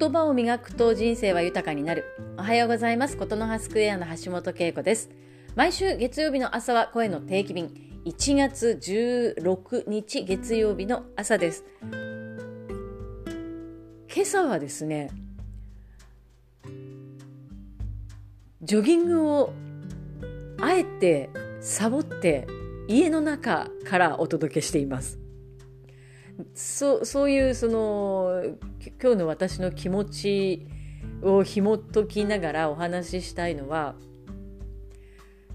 言葉を磨くと人生は豊かになる。おはようございます。ことの葉スクエアの橋本恵子です。毎週月曜日の朝は声の定期便。1月16日月曜日の朝です。今朝はですねジョギングをあえてサボって家の中からお届けしています。そそういうその今日の私の気持ちを紐解きながらお話ししたいのは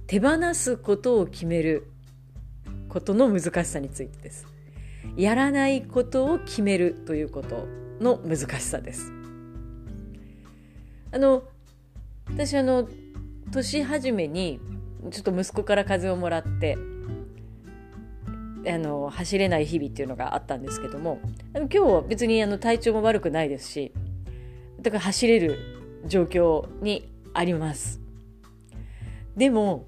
手放すことを決めることの難しさについてです。やらないことを決めるということの難しさです。あの私あの年始めにちょっと息子から風邪をもらってあの走れない日々っていうのがあったんですけども今日は別にあの体調も悪くないですしだから走れる状況にあります。でも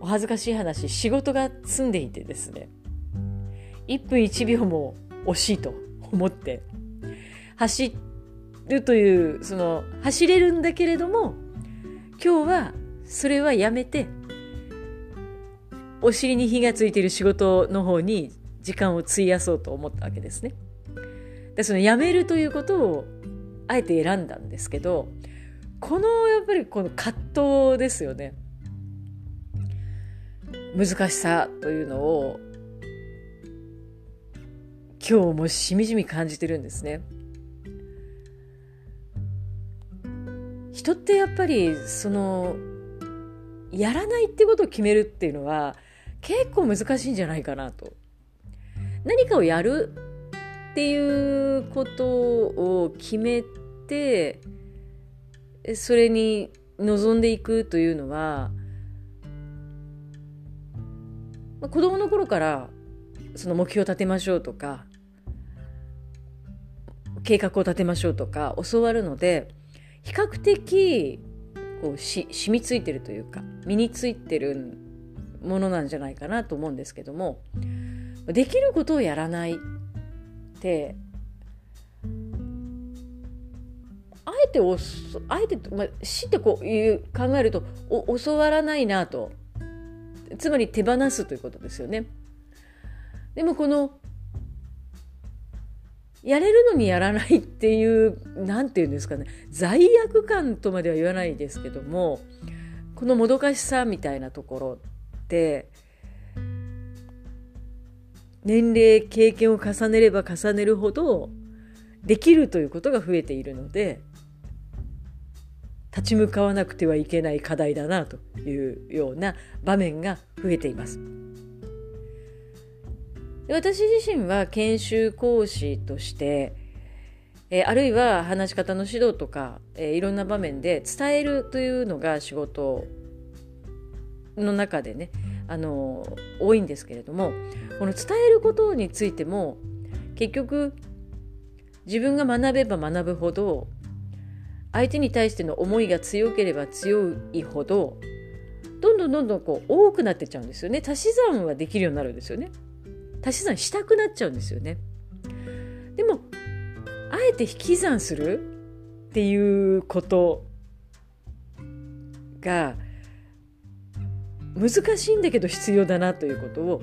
お恥ずかしい話仕事が済んでいてですね1分1秒も惜しいと 思って走るというその走れるんだけれども今日はそれはやめてお尻に火がついている仕事の方に時間を費やそうと思ったわけですね。でその辞めるということをあえて選んだんですけどこのやっぱりこの葛藤ですよね。難しさというのを今日もしみじみ感じてるんですね。人ってやっぱりそのやらないってことを決めるっていうのは結構難しいんじゃないかなと。何かをやるっていうことを決めてそれに臨んでいくというのは、まあ、子供の頃からその目標を立てましょうとか計画を立てましょうとか教わるので比較的こうし染みついてるというか身についてるんものなんじゃないかなと思うんですけどもできることをやらないってあえておあえて、まあ、死ってこういう考えるとお教わらないなとつまり手放すということですよね。でもこのやれるのにやらないっていう何て言うんですかね罪悪感とまでは言わないですけどもこのもどかしさみたいなところって年齢経験を重ねれば重ねるほどできるということが増えているので立ち向かわなくてはいけない課題だなというような場面が増えています。私自身は研修講師として、えあるいは話し方の指導とか、えいろんな場面で伝えるというのが仕事の中でねあの多いんですけれどもこの伝えることについても結局自分が学べば学ぶほど相手に対しての思いが強ければ強いほどどんどんどんどんこう多くなってっちゃうんですよね。足し算はできるようになるんですよね。足し算したくなっちゃうんですよね。でもあえて引き算するっていうことが難しいんだけど必要だなということを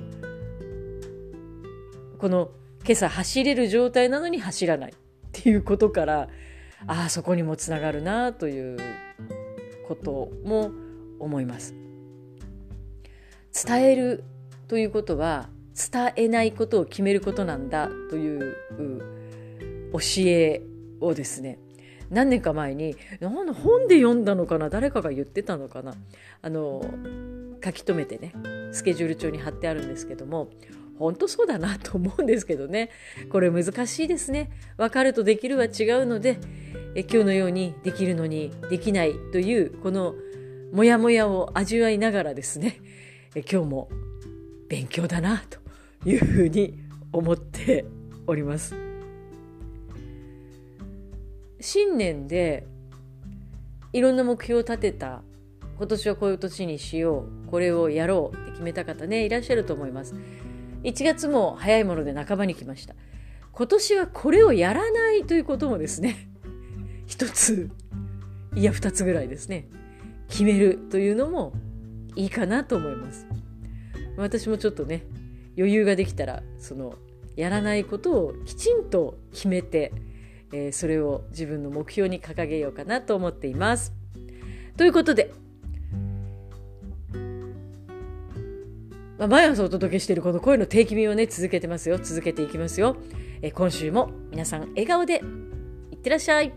この今朝走れる状態なのに走らないっていうことからああそこにもつながるなということも思います。伝えるということは伝えないことを決めることなんだという教えをですね何年か前に本で読んだのかな誰かが言ってたのかなあの書き留めてねスケジュール帳に貼ってあるんですけども本当そうだなと思うんですけどね。これ難しいですね。分かるとできるは違うのでえ今日のようにできるのにできないというこのモヤモヤを味わいながらですねえ今日も勉強だなというふうに思っております。新年でいろんな目標を立てた今年はこういう年にしようこれをやろうって決めた方ねいらっしゃると思います。1月も早いもので半ばに来ました。今年はこれをやらないということもですね 一ついや二つぐらいですね決めるというのもいいかなと思います。私もちょっとね余裕ができたらそのやらないことをきちんと決めて、えー、それを自分の目標に掲げようかなと思っています。ということでまあ、毎朝お届けしているこの声の定期便をね続けてますよ。続けていきますよ、え今週も皆さん笑顔でいってらっしゃい。